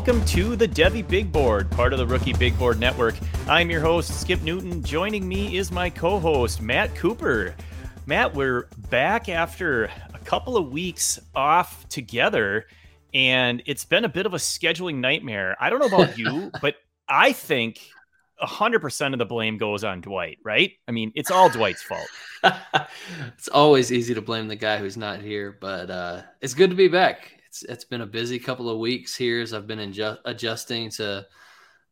Welcome to the Devy Big Board, part of the Rookie Big Board Network. I'm your host, Skip Newton. Joining me is my co host, Matt Cooper. Matt, we're back after a couple of weeks off together, and it's been a bit of a scheduling nightmare. I don't know about you, but I think 100% of the blame goes on Dwight, right? I mean, it's all Dwight's fault. it's always easy to blame the guy who's not here, but uh, it's good to be back it's it's been a busy couple of weeks here as I've been adjusting to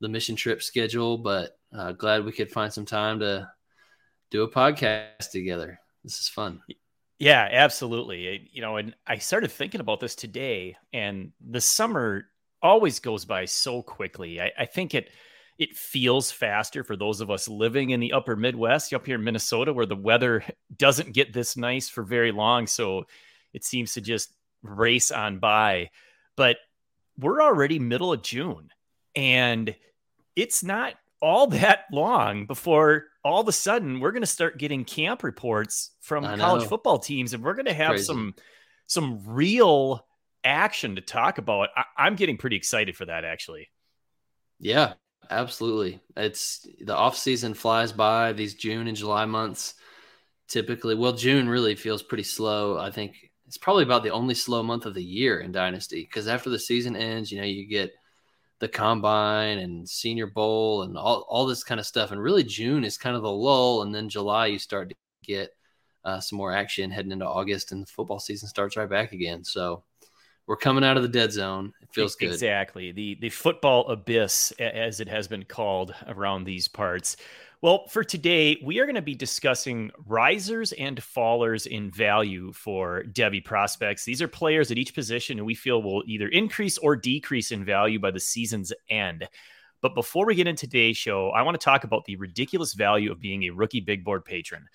the mission trip schedule, but uh, glad we could find some time to do a podcast together. This is fun. Yeah, absolutely. You know, and I started thinking about this today, and the summer always goes by so quickly. I, I think it it feels faster for those of us living in the upper Midwest, up here in Minnesota, where the weather doesn't get this nice for very long. So it seems to just race on by. But we're already middle of June and it's not all that long before all of a sudden we're going to start getting camp reports from college football teams and we're going to have Crazy. some some real action to talk about. I, am getting pretty excited for that actually. Yeah, absolutely. It's the off season flies by these June and July months. Typically, well, June really feels pretty slow. I think it's probably about the only slow month of the year in Dynasty because after the season ends, you know, you get the combine and senior bowl and all, all this kind of stuff. And really, June is kind of the lull. And then July, you start to get uh, some more action heading into August, and the football season starts right back again. So we're coming out of the dead zone. It feels good. Exactly. The, the football abyss, as it has been called around these parts. Well, for today, we are going to be discussing risers and fallers in value for Devy prospects. These are players at each position who we feel will either increase or decrease in value by the season's end. But before we get into today's show, I want to talk about the ridiculous value of being a rookie big board patron.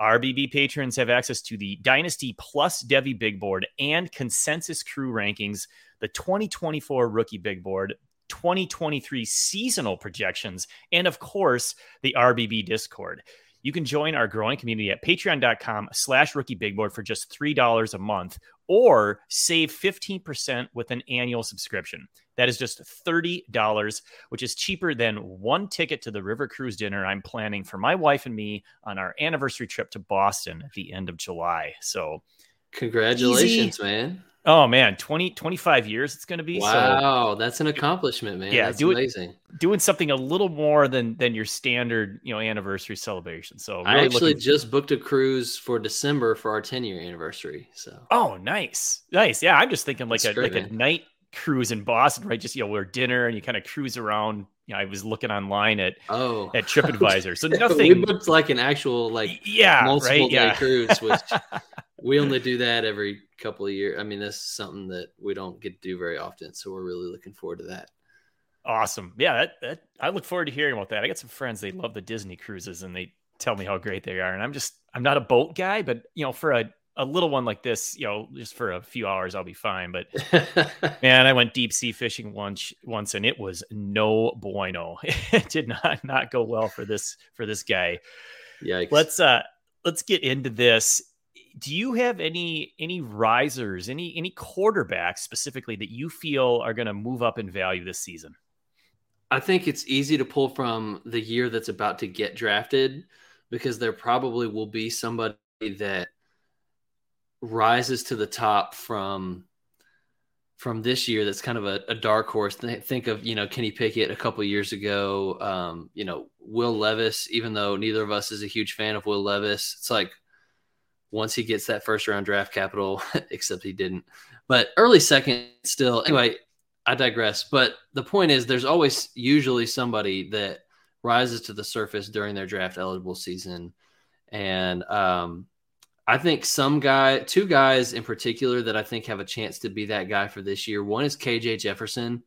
RBB patrons have access to the Dynasty Plus Devy Big Board and Consensus Crew rankings, the 2024 Rookie Big Board, 2023 seasonal projections, and of course, the RBB Discord. You can join our growing community at patreon.com slash rookie big board for just $3 a month or save 15% with an annual subscription. That is just $30, which is cheaper than one ticket to the River Cruise dinner I'm planning for my wife and me on our anniversary trip to Boston at the end of July. So, congratulations, easy. man. Oh man, 20, 25 years it's going to be. Wow, so, that's an accomplishment, man. Yeah, that's do amazing. Doing something a little more than than your standard, you know, anniversary celebration. So really I actually looking... just booked a cruise for December for our 10 year anniversary. So oh, nice, nice. Yeah, I'm just thinking like that's a great, like man. a night cruise in Boston, right? Just you know, we're dinner and you kind of cruise around. You know, I was looking online at oh at TripAdvisor, so nothing. we booked like an actual like yeah, multiple right? day yeah. cruise, which we only do that every couple of years. I mean, this is something that we don't get to do very often, so we're really looking forward to that. Awesome. Yeah, that, that I look forward to hearing about that. I got some friends they love the Disney cruises and they tell me how great they are. And I'm just I'm not a boat guy, but you know, for a a little one like this, you know, just for a few hours, I'll be fine. But man, I went deep sea fishing once, once, and it was no bueno. It did not not go well for this for this guy. Yeah. Let's uh let's get into this do you have any any risers, any any quarterbacks specifically that you feel are going to move up in value this season? I think it's easy to pull from the year that's about to get drafted because there probably will be somebody that rises to the top from from this year that's kind of a, a dark horse. Think of you know Kenny Pickett a couple years ago. Um, you know Will Levis. Even though neither of us is a huge fan of Will Levis, it's like once he gets that first round draft capital, except he didn't. But early second still. Anyway, I digress. But the point is, there's always usually somebody that rises to the surface during their draft eligible season. And um, I think some guy, two guys in particular that I think have a chance to be that guy for this year. One is KJ Jefferson.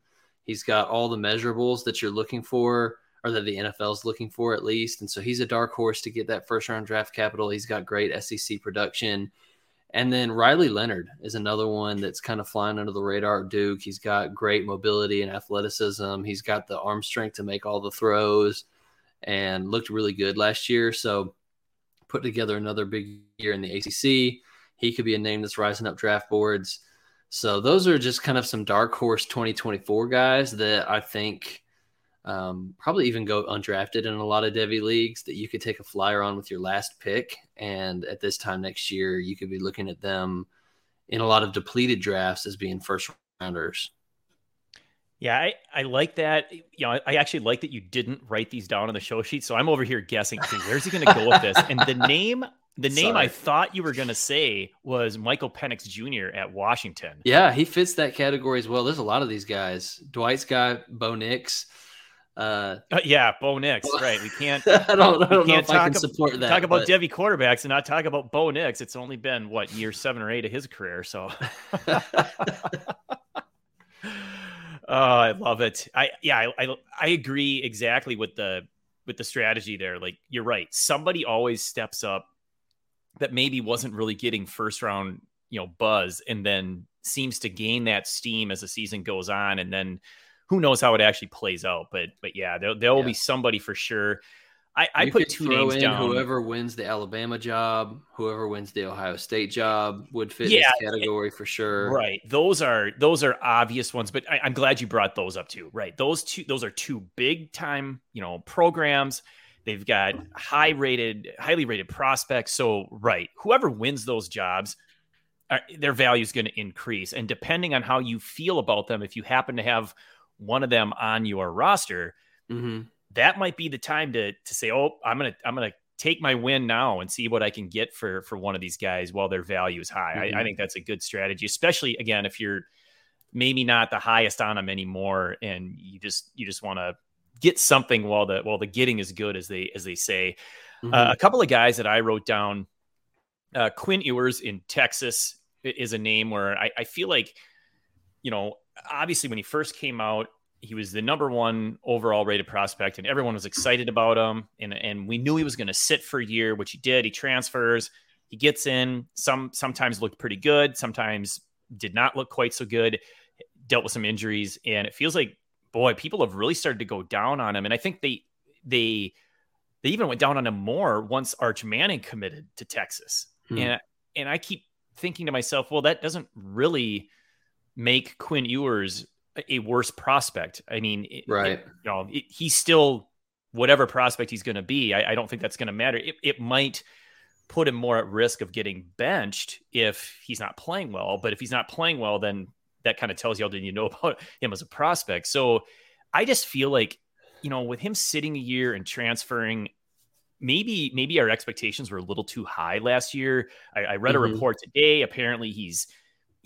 He's got all the measurables that you're looking for or that the NFL is looking for at least. And so he's a dark horse to get that first round draft capital. He's got great SEC production. And then Riley Leonard is another one that's kind of flying under the radar at Duke. He's got great mobility and athleticism. He's got the arm strength to make all the throws and looked really good last year. So put together another big year in the ACC. He could be a name that's rising up draft boards. So those are just kind of some dark horse 2024 guys that I think um, probably even go undrafted in a lot of Devy leagues that you could take a flyer on with your last pick. And at this time next year, you could be looking at them in a lot of depleted drafts as being first rounders. Yeah, I, I like that. You know, I actually like that you didn't write these down on the show sheet. So I'm over here guessing, where's he going to go with this? And the name, the name Sorry. I thought you were going to say was Michael Penix Jr. at Washington. Yeah, he fits that category as well. There's a lot of these guys. Dwight's guy, Bo Nix. Uh, uh, yeah, Bo Nix, right? We can't. I don't, I don't know if I can support that. Talk about but... Devy quarterbacks and not talk about Bo Nix. It's only been what year seven or eight of his career, so. Oh, I love it. I yeah, I, I, I agree exactly with the with the strategy there. Like you're right. Somebody always steps up that maybe wasn't really getting first round, you know, buzz and then seems to gain that steam as the season goes on and then who knows how it actually plays out. But but yeah, there there will yeah. be somebody for sure. I, I put two names down. Whoever wins the Alabama job, whoever wins the Ohio State job would fit yeah, this category for sure. Right. Those are those are obvious ones, but I, I'm glad you brought those up too. Right. Those two those are two big time, you know, programs. They've got high rated, highly rated prospects. So right, whoever wins those jobs, uh, their value is going to increase. And depending on how you feel about them, if you happen to have one of them on your roster, mm-hmm. That might be the time to to say, "Oh, I'm gonna I'm gonna take my win now and see what I can get for for one of these guys while their value is high." Mm-hmm. I, I mm-hmm. think that's a good strategy, especially again if you're maybe not the highest on them anymore, and you just you just want to get something while the while the getting is good, as they as they say. Mm-hmm. Uh, a couple of guys that I wrote down. Uh, Quinn Ewers in Texas is a name where I, I feel like, you know, obviously when he first came out, he was the number one overall rated prospect, and everyone was excited about him. And and we knew he was going to sit for a year, which he did. He transfers, he gets in. Some sometimes looked pretty good, sometimes did not look quite so good. Dealt with some injuries, and it feels like boy, people have really started to go down on him. And I think they they they even went down on him more once Arch Manning committed to Texas. Hmm. And and I keep thinking to myself, well, that doesn't really make Quinn Ewers a worse prospect. I mean, right? It, you know, it, he's still whatever prospect he's going to be. I, I, don't think that's going to matter. It, it might put him more at risk of getting benched if he's not playing well. But if he's not playing well, then that kind of tells you all that you know about him as a prospect. So I just feel like, you know, with him sitting a year and transferring, maybe maybe our expectations were a little too high last year. I, I read mm-hmm. a report today. Apparently, he's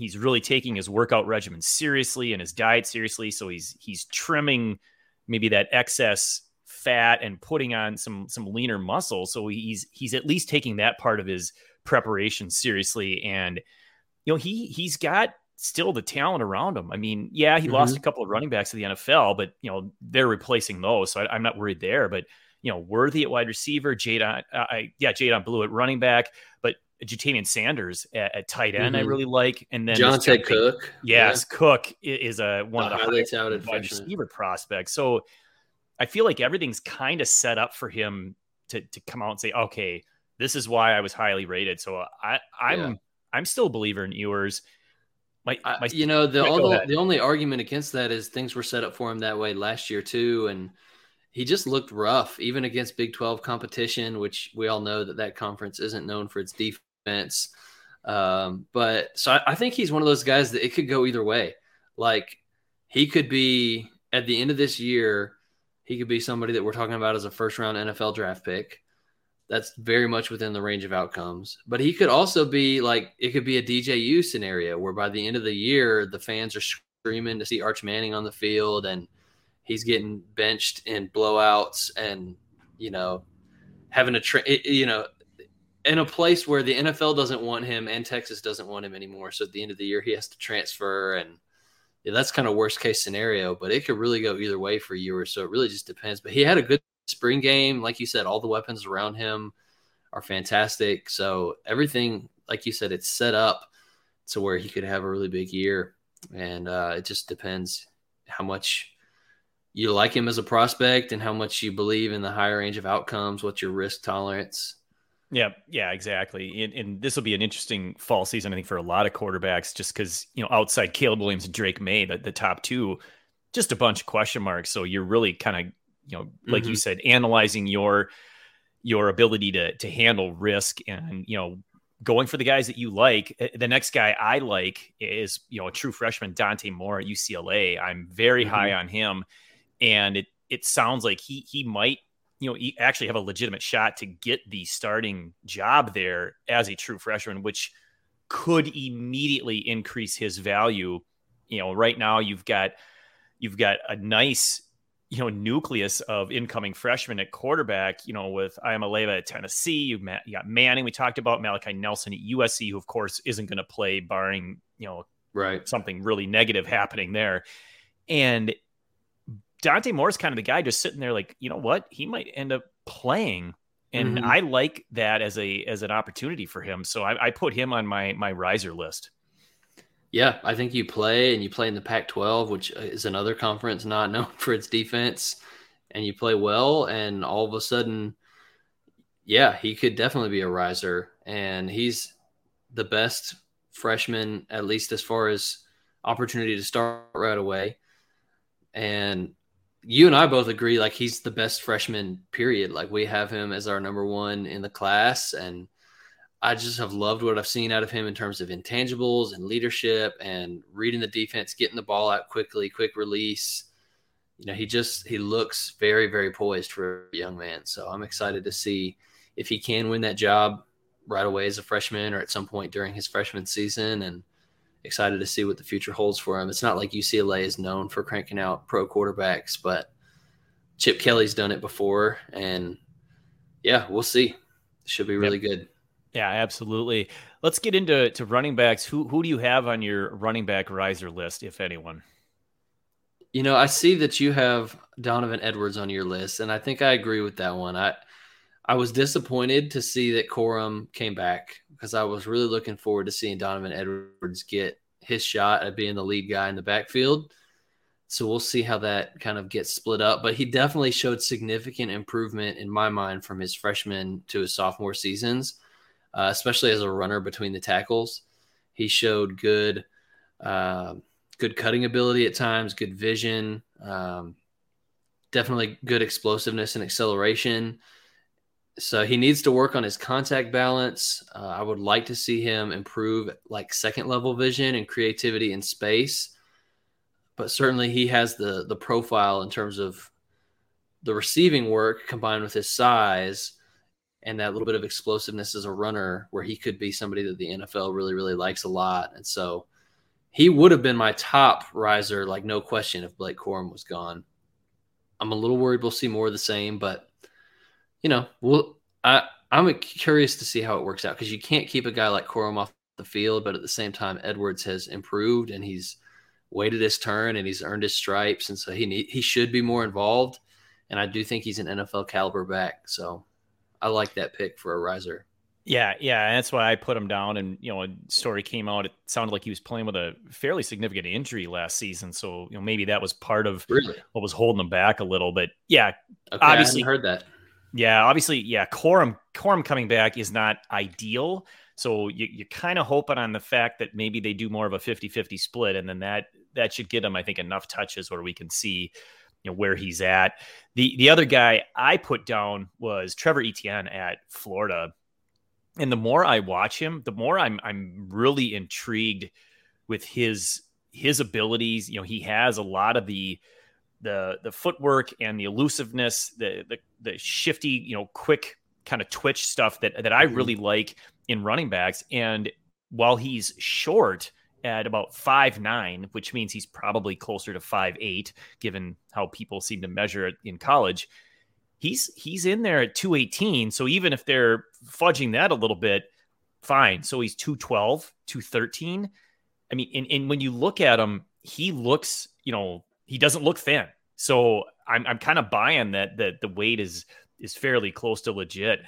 he's really taking his workout regimen seriously and his diet seriously. So he's he's trimming maybe that excess fat and putting on some some leaner muscle. So he's he's at least taking that part of his preparation seriously. And you know he he's got still the talent around him. I mean, yeah, he mm-hmm. lost a couple of running backs to the NFL, but you know they're replacing those, so I, am not worried there. But you know, Worthy at wide receiver, Jaydon, uh, I, yeah, Jaydon Blue at running back, but Ja'Tavion Sanders at, at tight end, mm-hmm. I really like. And then Johntay Cook. Yes, yeah. Cook is a one the of the highly touted wide receiver prospects. So I feel like everything's kind of set up for him to to come out and say, okay, this is why I was highly rated. So I I'm yeah. I'm still a believer in Ewers. My, my you know the yeah, the only argument against that is things were set up for him that way last year too, and he just looked rough even against Big 12 competition, which we all know that that conference isn't known for its defense defense. Um, but so I, I think he's one of those guys that it could go either way. Like he could be at the end of this year, he could be somebody that we're talking about as a first round NFL draft pick. That's very much within the range of outcomes. But he could also be like it could be a DJU scenario where by the end of the year the fans are screaming to see Arch Manning on the field and he's getting benched in blowouts and you know having a tra- you know in a place where the NFL doesn't want him and Texas doesn't want him anymore. So at the end of the year, he has to transfer, and yeah, that's kind of worst case scenario. But it could really go either way for you, or so it really just depends. But he had a good spring game, like you said. All the weapons around him are fantastic. So everything, like you said, it's set up to where he could have a really big year, and uh, it just depends how much you like him as a prospect and how much you believe in the higher range of outcomes. What's your risk tolerance? Yeah, yeah, exactly. And, and this will be an interesting fall season, I think, for a lot of quarterbacks, just because you know outside Caleb Williams and Drake Maye, the, the top two, just a bunch of question marks. So you're really kind of you know, like mm-hmm. you said, analyzing your your ability to to handle risk and you know going for the guys that you like. Eh, the next guy I like is you know a true freshman Dante Moore at UCLA. I'm very mm-hmm. high on him, and it it sounds like he he might you know he actually have a legitimate shot to get the starting job there as a true freshman, which could immediately increase his value. You know, right now you've got you've got a nice you know nucleus of incoming freshmen at quarterback. You know, with Iamaleava at Tennessee, you've met, you got Manning. We talked about Malachi Nelson at USC, who of course isn't going to play, barring you know right something really negative happening there. And Dante Moore's kind of the guy just sitting there, like you know what, he might end up playing, and mm-hmm. I like that as a as an opportunity for him. So I, I put him on my my riser list. Yeah, I think you play and you play in the Pac 12, which is another conference not known for its defense, and you play well, and all of a sudden, yeah, he could definitely be a riser. And he's the best freshman, at least as far as opportunity to start right away. And you and I both agree, like, he's the best freshman, period. Like, we have him as our number one in the class. And I just have loved what I've seen out of him in terms of intangibles and leadership and reading the defense, getting the ball out quickly, quick release. You know, he just he looks very very poised for a young man. So I'm excited to see if he can win that job right away as a freshman or at some point during his freshman season and excited to see what the future holds for him. It's not like UCLA is known for cranking out pro quarterbacks, but Chip Kelly's done it before and yeah, we'll see. Should be really yep. good. Yeah, absolutely. Let's get into to running backs. Who who do you have on your running back riser list, if anyone? You know, I see that you have Donovan Edwards on your list, and I think I agree with that one. I I was disappointed to see that Corum came back because I was really looking forward to seeing Donovan Edwards get his shot at being the lead guy in the backfield. So we'll see how that kind of gets split up. But he definitely showed significant improvement in my mind from his freshman to his sophomore seasons uh, especially as a runner between the tackles. He showed good, uh, good cutting ability at times, good vision, um, definitely good explosiveness and acceleration. So he needs to work on his contact balance. Uh, I would like to see him improve like second level vision and creativity in space. But certainly he has the the profile in terms of the receiving work combined with his size and that little bit of explosiveness as a runner where he could be somebody that the NFL really, really likes a lot. And so he would have been my top riser, like no question, if Blake Corum was gone. I'm a little worried we'll see more of the same, but you know, we'll I I'm curious to see how it works out because you can't keep a guy like Corum off the field, but at the same time, Edwards has improved and he's waited his turn and he's earned his stripes, and so he need, he should be more involved. And I do think he's an NFL caliber back. So I like that pick for a riser. Yeah, yeah, that's why I put him down. And you know, a story came out. It sounded like he was playing with a fairly significant injury last season. So you know, maybe that was part of really? what was holding him back a little. But yeah, okay, obviously heard that. Yeah, obviously, yeah. Corum Corum coming back is not ideal. So you, you're kind of hoping on the fact that maybe they do more of a 50-50 split, and then that that should get him, I think, enough touches where we can see you know where he's at. The the other guy I put down was Trevor Etienne at Florida. And the more I watch him, the more I'm I'm really intrigued with his his abilities. You know, he has a lot of the the the footwork and the elusiveness, the the the shifty, you know, quick kind of twitch stuff that that I mm-hmm. really like in running backs. And while he's short, at about five nine, which means he's probably closer to five eight, given how people seem to measure it in college. He's he's in there at 218. So even if they're fudging that a little bit, fine. So he's 212, 213. I mean, and, and when you look at him, he looks, you know, he doesn't look thin. So I'm I'm kind of buying that that the weight is is fairly close to legit.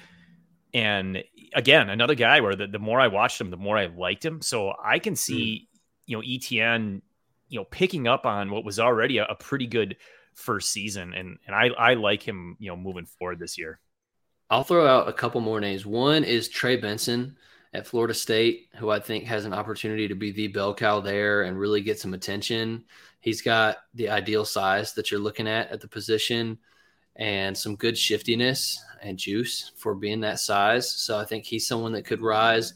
And again, another guy where the, the more I watched him, the more I liked him. So I can see, mm. you know, Etienne, you know, picking up on what was already a, a pretty good first season. And and I, I like him, you know, moving forward this year. I'll throw out a couple more names. One is Trey Benson at Florida State, who I think has an opportunity to be the bell cow there and really get some attention. He's got the ideal size that you're looking at at the position and some good shiftiness and juice for being that size. So I think he's someone that could rise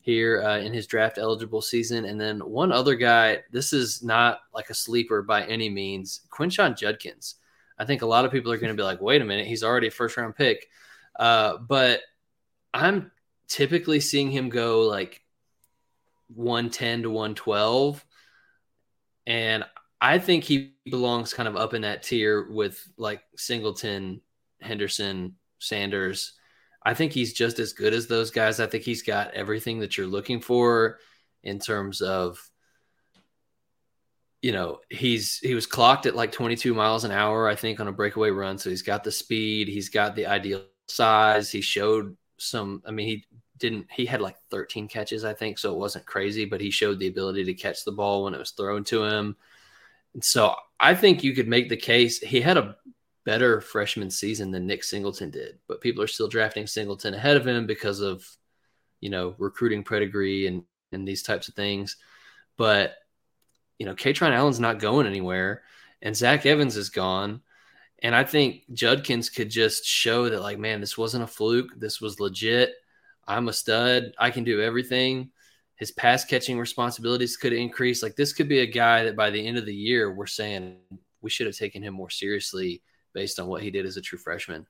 here uh, in his draft eligible season. And then one other guy, this is not like a sleeper by any means, Quinshon Judkins. I think a lot of people are going to be like, wait a minute, he's already a first round pick. Uh, but I'm typically seeing him go like 110 to 112. And I think he belongs kind of up in that tier with like Singleton, Henderson, Sanders. I think he's just as good as those guys. I think he's got everything that you're looking for in terms of you know, he's he was clocked at like 22 miles an hour I think on a breakaway run, so he's got the speed, he's got the ideal size. He showed some I mean he didn't he had like 13 catches I think, so it wasn't crazy, but he showed the ability to catch the ball when it was thrown to him. And so I think you could make the case he had a better freshman season than Nick Singleton did, but people are still drafting Singleton ahead of him because of, you know, recruiting pedigree and, and these types of things. But, you know, Kaytron Allen's not going anywhere and Zach Evans is gone. And I think Judkins could just show that, like, man, this wasn't a fluke. This was legit. I'm a stud. I can do everything. His pass catching responsibilities could increase. Like, this could be a guy that by the end of the year, we're saying we should have taken him more seriously based on what he did as a true freshman.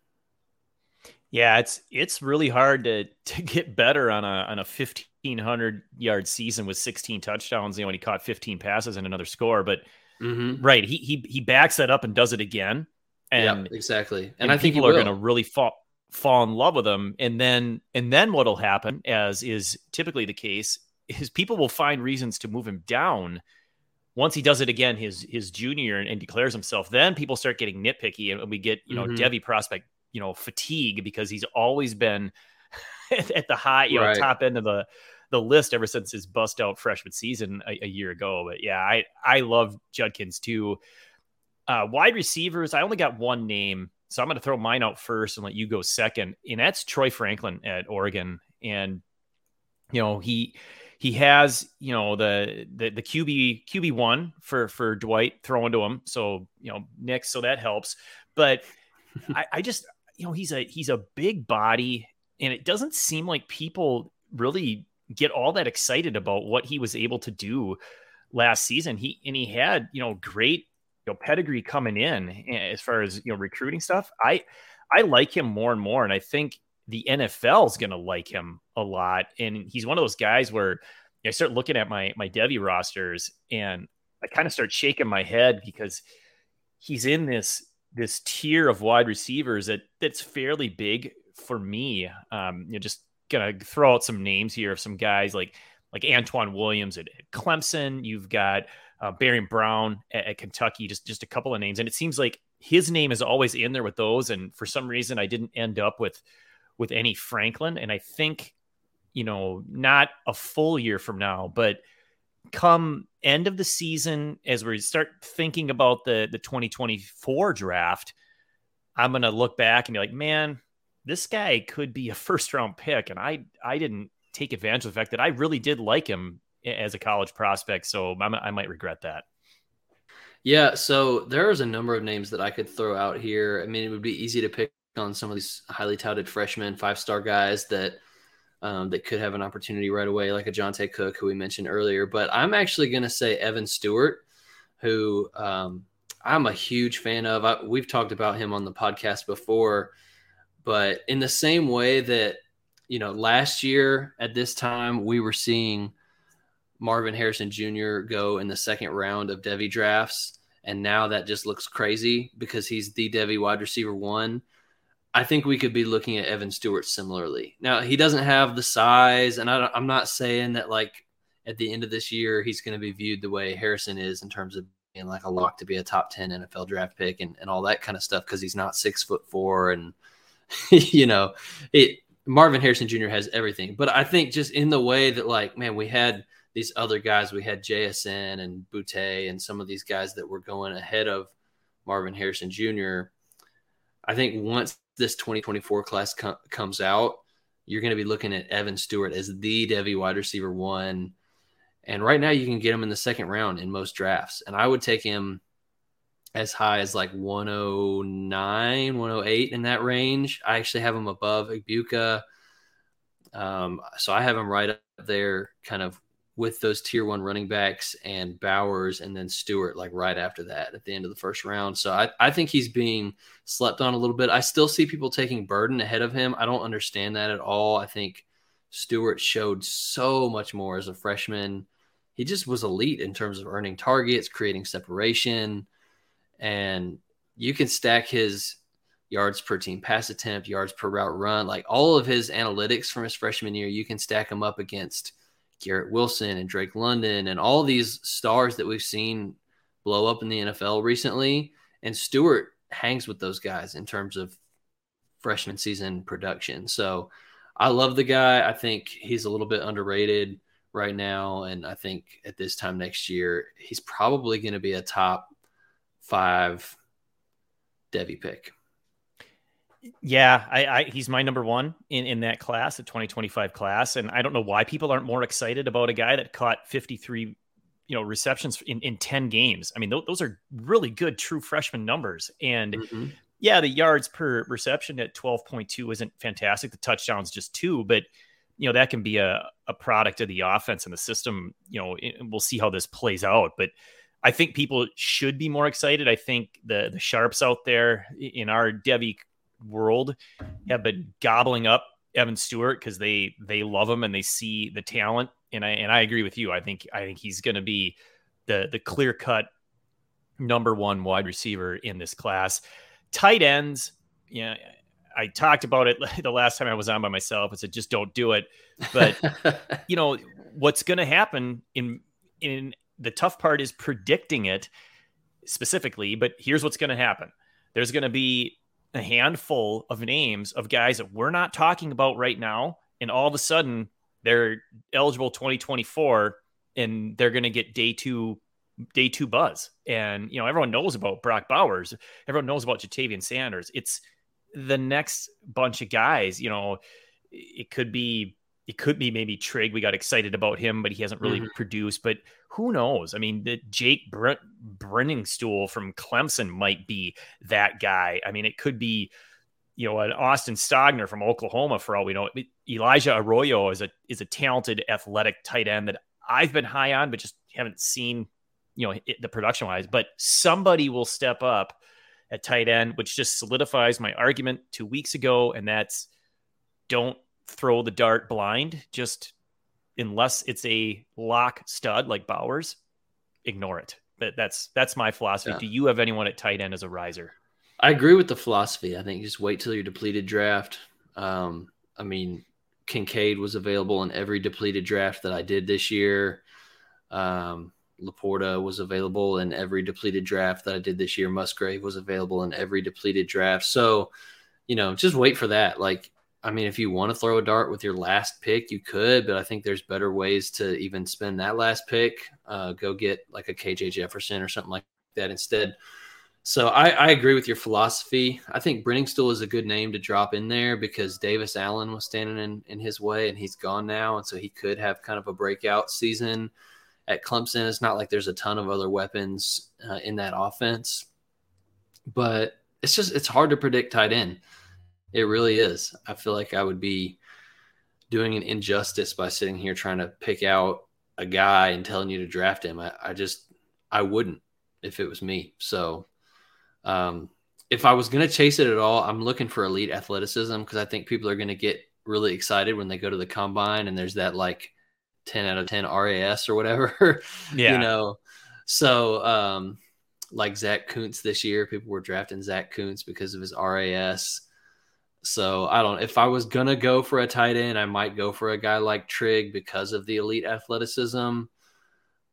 Yeah, it's it's really hard to to get better on a on a fifteen hundred yard season with sixteen touchdowns. You know, when he caught fifteen passes and another score, but mm-hmm. right, he he he backs that up and does it again. And yeah, exactly. And, and I think people are going to really fall fall in love with him. And then and then what'll happen, as is typically the case, is people will find reasons to move him down once he does it again his his junior and, and, declares himself then people start getting nitpicky and we get you know mm-hmm. devy prospect you know fatigue because he's always been at the high you right. know top end of the the list ever since his bust out freshman season a, a year ago but yeah i i love judkins too uh, wide receivers i only got one name so i'm going to throw mine out first and let you go second and that's troy franklin at oregon and you know he he has you know the the, the QB QB one for for Dwight throwing to him. So you know Nix, so that helps. But I, I just you know he's a he's a big body, and it doesn't seem like people really get all that excited about what he was able to do last season. He and he had you know great you know pedigree coming in eh, as far as you know recruiting stuff. I I like him more and more, and I think the NFL is going to like him a lot. And he's one of those guys where I start looking at my my Devy rosters and I kind of start shaking my head because he's in this this tier of wide receivers that that's fairly big for me. Um, you know, just gonna throw out some names here of some guys like like Antonio Williams at, at Clemson. You've got uh, Barion Brown at, at, Kentucky. Just just a couple of names, and it seems like his name is always in there with those. And for some reason, I didn't end up with with any Franklin. And I think, you know, not a full year from now, but come end of the season, as we start thinking about the the 2024 draft, I'm gonna look back and be like, man, this guy could be a first round pick. And I I didn't take advantage of the fact that I really did like him as a college prospect. So I'm, I might regret that. Yeah, so there's a number of names that I could throw out here. I mean, it would be easy to pick on some of these highly touted freshmen, five star guys that um, that could have an opportunity right away, like a Johntay Cook, who we mentioned earlier. But I'm actually going to say Evan Stewart, who um, I'm a huge fan of. I, we've talked about him on the podcast before, but in the same way that you know, last year at this time we were seeing Marvin Harrison Jr. go in the second round of Devy drafts. And now that just looks crazy because he's the Devy wide receiver one. I think we could be looking at Evan Stewart similarly. Now, he doesn't have the size, and I, am not saying that like at the end of this year he's going to be viewed the way Harrison is in terms of being like a lock to be a top 10 NFL draft pick and, and all that kind of stuff because he's not six foot four and you know it Marvin Harrison Jr. has everything. But I think just in the way that like, man, we had these other guys, we had JSN and Boutte and some of these guys that were going ahead of Marvin Harrison Jr. I think once this 2024 class com- comes out, you're going to be looking at Evan Stewart as the Devy wide receiver one. And right now, you can get him in the second round in most drafts. And I would take him as high as like 109, 108 in that range. I actually have him above Egbuka. Um, so I have him right up there, kind of with those tier one running backs and Bowers and then Stewart, like right after that at the end of the first round. So I, I think he's being slept on a little bit. I still see people taking Burden ahead of him. I don't understand that at all. I think Stewart showed so much more as a freshman. He just was elite in terms of earning targets, creating separation, and you can stack his yards per team pass attempt, yards per route run, like all of his analytics from his freshman year, you can stack them up against – Garrett Wilson and Drake London and all these stars that we've seen blow up in the NFL recently. And Stewart hangs with those guys in terms of freshman season production. So I love the guy. I think he's a little bit underrated right now. And I think at this time next year, he's probably going to be a top five Devy pick. Yeah, I, I, he's my number one in, in that class, the 2025 class. And I don't know why people aren't more excited about a guy that caught 53, you know, receptions in, in 10 games. I mean, th- those are really good true freshman numbers. And mm-hmm. yeah, the yards per reception at 12.2 isn't fantastic. The touchdowns just two, but you know, that can be a, a product of the offense and the system, you know, we'll see how this plays out. But I think people should be more excited. I think the the sharps out there in our Devy world have been gobbling up Evan Stewart because they they love him and they see the talent. And I and I agree with you. I think I think he's going to be the the clear cut number one wide receiver in this class. Tight ends, yeah. I talked about it the last time I was on by myself. I said just don't do it. But you know what's going to happen in in the tough part is predicting it specifically. But here's what's going to happen. There's going to be a handful of names of guys that we're not talking about right now, and all of a sudden they're eligible 2024 and they're going to get day two day two buzz. And you know, everyone knows about Brock Bowers, everyone knows about Ja'Tavion Sanders. It's the next bunch of guys. You know, it could be it could be maybe Trig. We got excited about him, but he hasn't really mm-hmm. produced. But who knows? I mean, the Jake Bre- Briningstool from Clemson might be that guy. I mean, it could be, you know, an Austin Stogner from Oklahoma for all we know. Elijah Arroyo is a is a talented, athletic tight end that I've been high on, but just haven't seen, you know, it, the production wise. But somebody will step up at tight end, which just solidifies my argument two weeks ago, and that's don't throw the dart blind. Just unless it's a lock stud like Bowers, ignore it. But that's that's my philosophy. Yeah. Do you have anyone at tight end as a riser? I agree with the philosophy. I think just wait till your depleted draft. Um, I mean, Kincaid was available in every depleted draft that I did this year. Um, Laporta was available in every depleted draft that I did this year. Musgrave was available in every depleted draft. So, you know, just wait for that. Like I mean, if you want to throw a dart with your last pick, you could, but I think there's better ways to even spend that last pick. Uh, go get like a KJ Jefferson or something like that instead. So I, I agree with your philosophy. I think Briningstool is a good name to drop in there because Davis Allen was standing in, in his way and he's gone now. And so he could have kind of a breakout season at Clemson. It's not like there's a ton of other weapons uh, in that offense, but it's just, it's hard to predict tight end. It really is. I feel like I would be doing an injustice by sitting here trying to pick out a guy and telling you to draft him. I, I just I wouldn't if it was me. So um, if I was going to chase it at all, I'm looking for elite athleticism because I think people are going to get really excited when they go to the combine and there's that like 10 out of 10 RAS or whatever. Yeah. you know, so um, like Zach Kuntz this year, people were drafting Zach Kuntz because of his RAS. So I don't. If I was gonna go for a tight end, I might go for a guy like Trig because of the elite athleticism.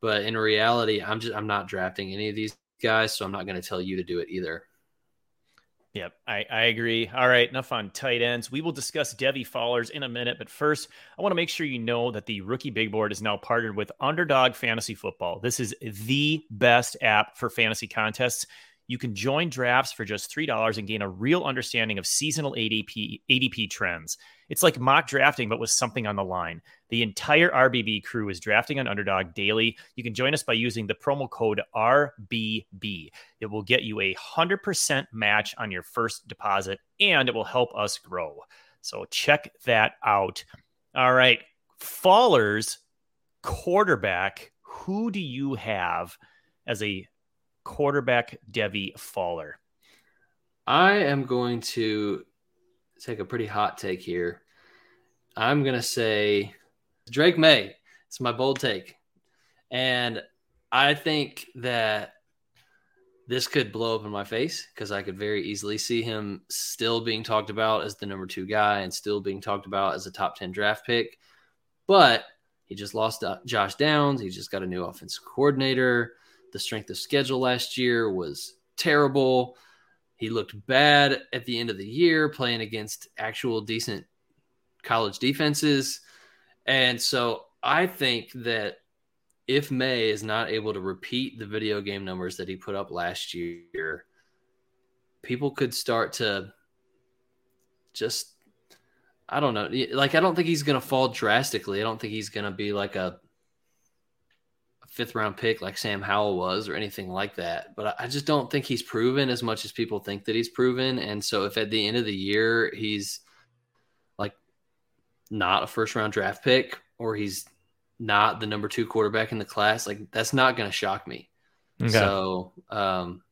But in reality, I'm just I'm not drafting any of these guys, so I'm not to tell you to do it either. Yep, I, I agree. All right, enough on tight ends. We will discuss Devy Fallers in a minute, but first, I want to make sure you know that the Rookie Big Board is now partnered with Underdog Fantasy Football. This is the best app for fantasy contests You can join drafts for just $3 and gain a real understanding of seasonal ADP, ADP trends. It's like mock drafting, but with something on the line. The entire RBB crew is drafting on Underdog daily. You can join us by using the promo code RBB. It will get you a 100% match on your first deposit and it will help us grow. So check that out. All right. Fallers, quarterback. Who do you have as a quarterback Devy Faller? I am going to take a pretty hot take here. I'm going to say Drake Maye. It's my bold take. And I think that this could blow up in my face because I could very easily see him still being talked about as the number two guy and still being talked about as a top 10 draft pick. But he just lost Josh Downs. He just got a new offensive coordinator. The strength of schedule last year was terrible. He looked bad at the end of the year playing against actual decent college defenses. And so I think that if Maye is not able to repeat the video game numbers that he put up last year, people could start to just I don't know. Like I don't think he's going to fall drastically. I don't think he's going to be like a, fifth round pick like Sam Howell was or anything like that. But I just don't think he's proven as much as people think that he's proven. And so if at the end of the year he's like not a first round draft pick or he's not the number two quarterback in the class, like that's not going to shock me. Okay. So, um,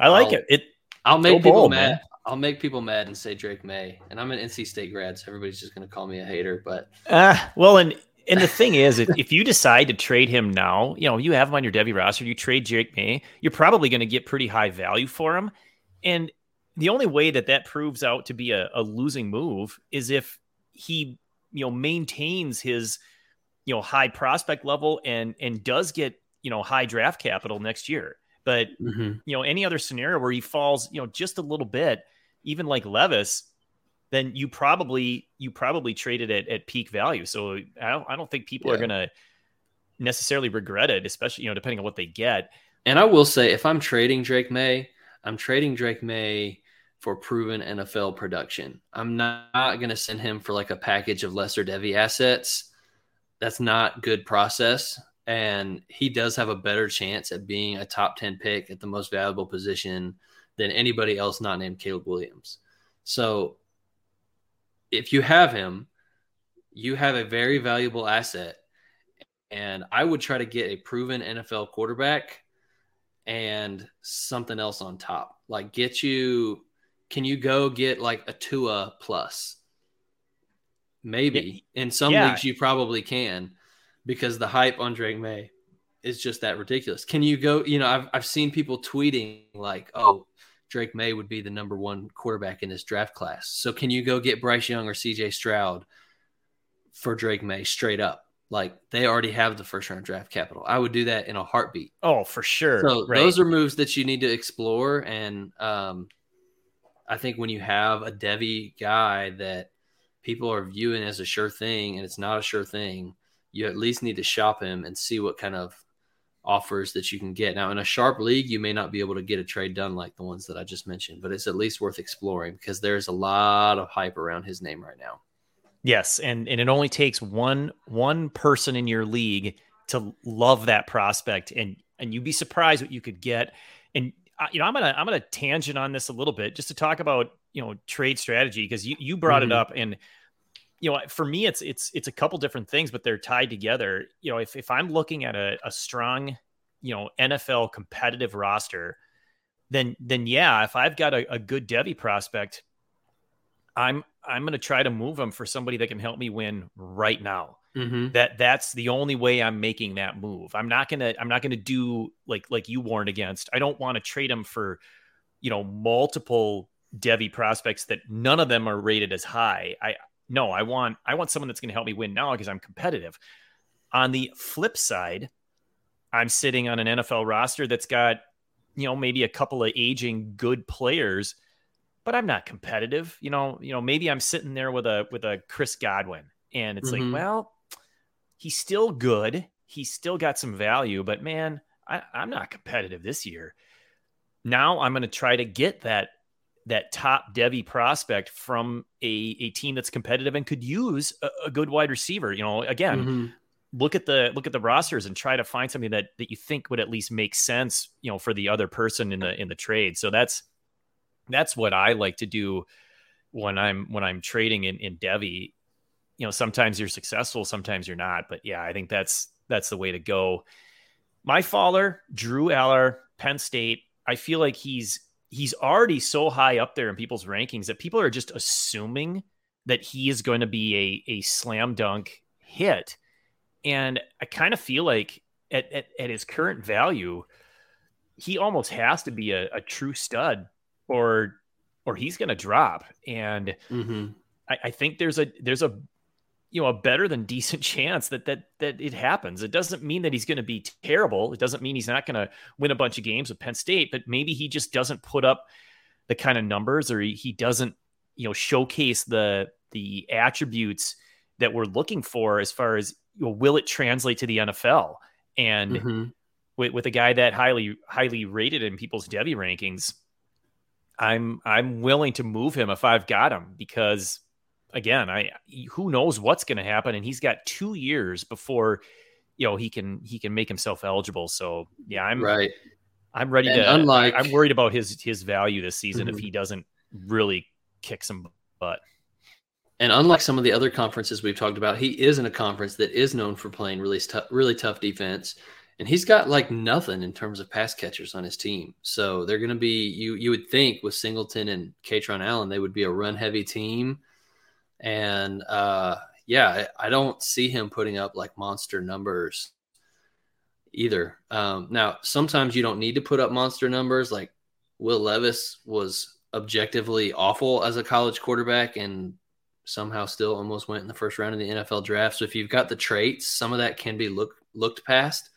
I like I'll, it. It I'll make people bold, mad. Man. I'll make people mad and say Drake Maye, and I'm an NC State grad, so everybody's just going to call me a hater. But uh, well, and and the thing is, if you decide to trade him now, you know you have him on your Devy roster. You trade Jake May, you're probably going to get pretty high value for him. And the only way that that proves out to be a, a losing move is if he you know maintains his you know high prospect level and and does get you know high draft capital next year. But mm-hmm. you know any other scenario where he falls you know just a little bit, even like Levis, then you probably you probably traded it at peak value. So I don't I don't think people yeah. are gonna necessarily regret it, especially you know depending on what they get. And I will say, if I'm trading Drake Maye, I'm trading Drake Maye for proven NFL production. I'm not, not going to send him for like a package of lesser Devy assets that's not good process. And he does have a better chance at being a top 10 pick at the most valuable position than anybody else not named Caleb Williams. So if you have him, you have a very valuable asset. And I would try to get a proven NFL quarterback and something else on top. Like get you can you go get like a Tua plus? Maybe in some yeah. leagues you probably can because the hype on Drake Maye is just that ridiculous. Can you go? You know, I've I've seen people tweeting like, "Oh, Drake Maye would be the number one quarterback in this draft class." So can you go get Bryce Young or C.J. Stroud for Drake Maye straight up? Like they already have the first round draft capital. I would do that in a heartbeat. Oh, for sure. So right. those are moves that you need to explore. And um, I think when you have a Devy guy that people are viewing as a sure thing and it's not a sure thing, you at least need to shop him and see what kind of offers that you can get. Now, in a sharp league, you may not be able to get a trade done like the ones that I just mentioned, but it's at least worth exploring because there's a lot of hype around his name right now. Yes, and and it only takes one one person in your league to love that prospect, and and you'd be surprised what you could get. And uh, you know, I'm gonna I'm gonna tangent on this a little bit just to talk about you know trade strategy because you you brought mm-hmm. it up and you know, for me, it's it's it's a couple different things, but they're tied together. You know, if if I'm looking at a, a strong, you know, NFL competitive roster, then then yeah, if I've got a, a good Devy prospect, I'm I'm going to try to move him for somebody that can help me win right now. Mm-hmm. That that's the only way I'm making that move. I'm not gonna I'm not gonna do like like you warned against. I don't want to trade him for, you know, multiple Devy prospects that none of them are rated as high. I no, I want I want someone that's going to help me win now because I'm competitive. On the flip side, I'm sitting on an NFL roster that's got you know maybe a couple of aging good players, but I'm not competitive. You know, you know maybe I'm sitting there with a with a Chris Godwin, and it's mm-hmm. like, well, he's still good. He's still got some value, but man, I, I'm not competitive this year. now I'm going to try to get that that top Devy prospect from a, a team that's competitive and could use a, a good wide receiver. You know, again, mm-hmm. look at the look at the rosters and try to find something that that you think would at least make sense, you know, for the other person in the in the trade. So that's that's what I like to do when I'm when I'm trading in, in Devy. You know, sometimes you're successful, sometimes you're not. But yeah, I think that's that's the way to go. My faller, Drew Allar, Penn State. I feel like he's he's already so high up there in people's rankings that people are just assuming that he is going to be a, a slam dunk hit. And I kind of feel like at, at, at, his current value, he almost has to be a, a true stud or or he's going to drop. And mm-hmm. I, I think there's a there's a you know a better than decent chance that that that it happens. It doesn't mean that he's going to be terrible. It doesn't mean he's not going to win a bunch of games with Penn State, but maybe he just doesn't put up the kind of numbers or he, he doesn't you know showcase the the attributes that we're looking for as far as you know, will it translate to the NFL and mm-hmm. with, with a guy that highly highly rated in people's Devy rankings I'm I'm willing to move him if I've got him because again, I who knows what's going to happen, and he's got two years before you know he can he can make himself eligible. So yeah, I'm right. I'm ready and to. Unlike, I'm worried about his his value this season mm-hmm. if he doesn't really kick some butt. And unlike some of the other conferences we've talked about, he is in a conference that is known for playing really tough, really tough defense, and he's got like nothing in terms of pass catchers on his team. So they're going to be you. You would think with Singleton and Kaytron Allen, they would be a run heavy team and uh, yeah, I, don't see him putting up like monster numbers either. Um, now, sometimes you don't need to put up monster numbers. Like Will Levis was objectively awful as a college quarterback and somehow still almost went in the first round of the NFL draft. So if you've got the traits, some of that can be look, looked past.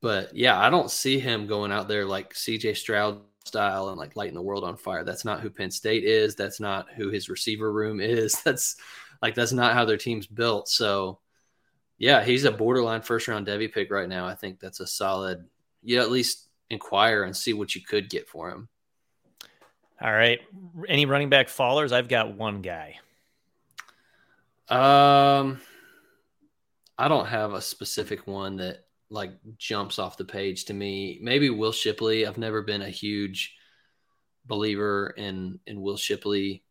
But yeah, I don't see him going out there like CJ Stroud style and like lighting the world on fire. That's not who Penn State is. That's not who his receiver room is. That's like that's not how their team's built. So yeah, he's a borderline first round Devy pick right now. I think that's a solid. You at least inquire and see what you could get for him. All right. Any running back fallers? I've got one guy. Um, I don't have a specific one that like jumps off the page to me. Maybe Will Shipley. I've never been a huge believer in in Will Shipley.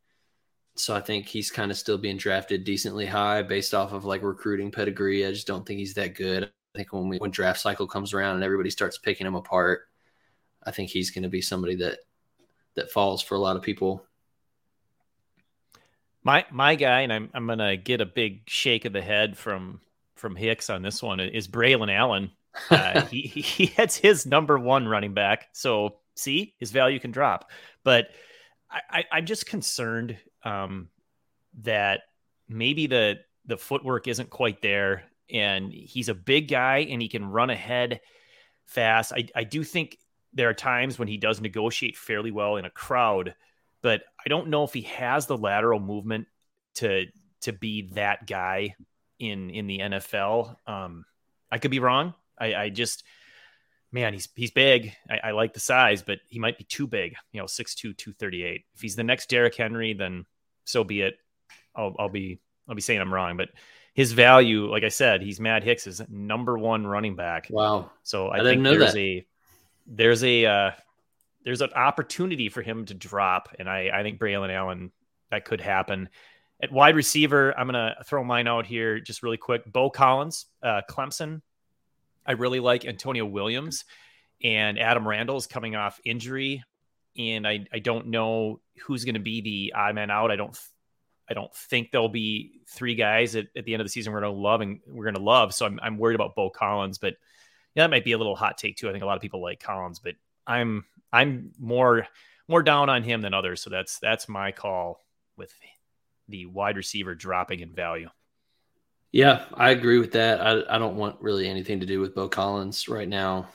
So I think he's kind of still being drafted decently high based off of like recruiting pedigree. I just don't think he's that good. I think when we when draft cycle comes around and everybody starts picking him apart, I think he's going to be somebody that that falls for a lot of people. My my guy, and I'm I'm gonna get a big shake of the head from from Hicks on this one is Braylon Allen. Uh, he he hits his number one running back, so see his value can drop. But I, I am just concerned um, that maybe the the footwork isn't quite there, and he's a big guy and he can run ahead fast. I I do think there are times when he does negotiate fairly well in a crowd, but I don't know if he has the lateral movement to to be that guy in in the NFL. Um, I could be wrong. I, I just man, he's he's big. I, I, like the size, but he might be too big. You know, 6'2", 238. If he's the next Derrick Henry, then so be it. I'll I'll be I'll be saying I'm wrong, but his value, like I said, he's Matt Hicks's number one running back. Wow. So I, I think there's that. a there's a uh, there's an opportunity for him to drop, and I I think Braylon Allen that could happen. At wide receiver, I'm going to throw mine out here just really quick. Beaux Collins, uh, Clemson. I really like Antonio Williams and Adam Randall is coming off injury. And I, I don't know who's going to be the odd man out. I don't I don't think there'll be three guys at, at the end of the season we're going to love and we're going to love. So I'm, I'm worried about Beaux Collins, but yeah, that might be a little hot take too. I think a lot of people like Collins, but I'm I'm more more down on him than others. So that's that's my call with the wide receiver dropping in value. Yeah, I agree with that. I, I don't want really anything to do with Beaux Collins right now.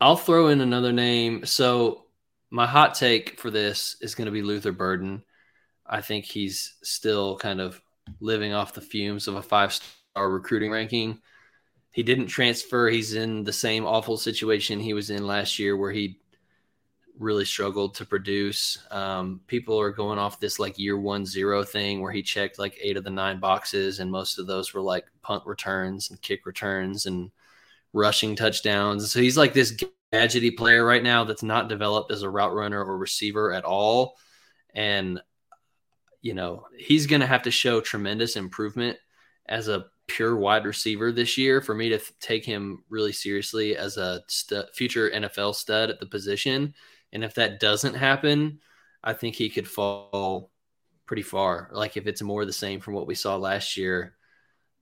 I'll throw in another name. So my hot take for this is going to be Luther Burden. I think he's still kind of living off the fumes of a five star recruiting ranking. He didn't transfer. He's in the same awful situation he was in last year where he really struggled to produce. Um, people are going off this like year one zero thing where he checked like eight of the nine boxes, and most of those were like punt returns and kick returns and rushing touchdowns. So he's like this gadgety player right now that's not developed as a route runner or receiver at all. And, you know, he's going to have to show tremendous improvement as a pure wide receiver this year for me to th- take him really seriously as a future NFL stud at the position. And if that doesn't happen, I think he could fall pretty far. Like if it's more the same from what we saw last year,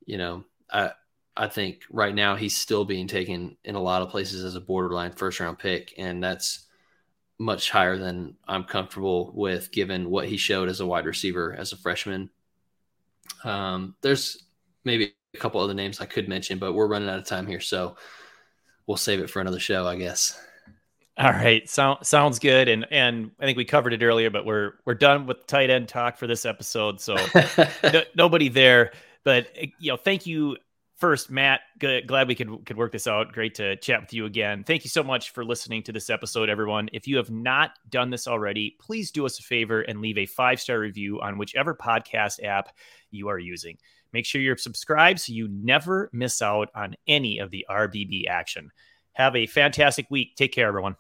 you know, I I think right now he's still being taken in a lot of places as a borderline first round pick, and that's much higher than I'm comfortable with given what he showed as a wide receiver as a freshman. Um, there's maybe a couple other names I could mention, but we're running out of time here, so we'll save it for another show, I guess. All right, so, sounds good, and and I think we covered it earlier, but we're we're done with tight end talk for this episode, so no, nobody there. But you know, thank you first, Matt, good, glad we could could work this out. Great to chat with you again. Thank you so much for listening to this episode, everyone. If you have not done this already, please do us a favor and leave a five star review on whichever podcast app you are using. Make sure you're subscribed so you never miss out on any of the RBB action. Have a fantastic week. Take care, everyone.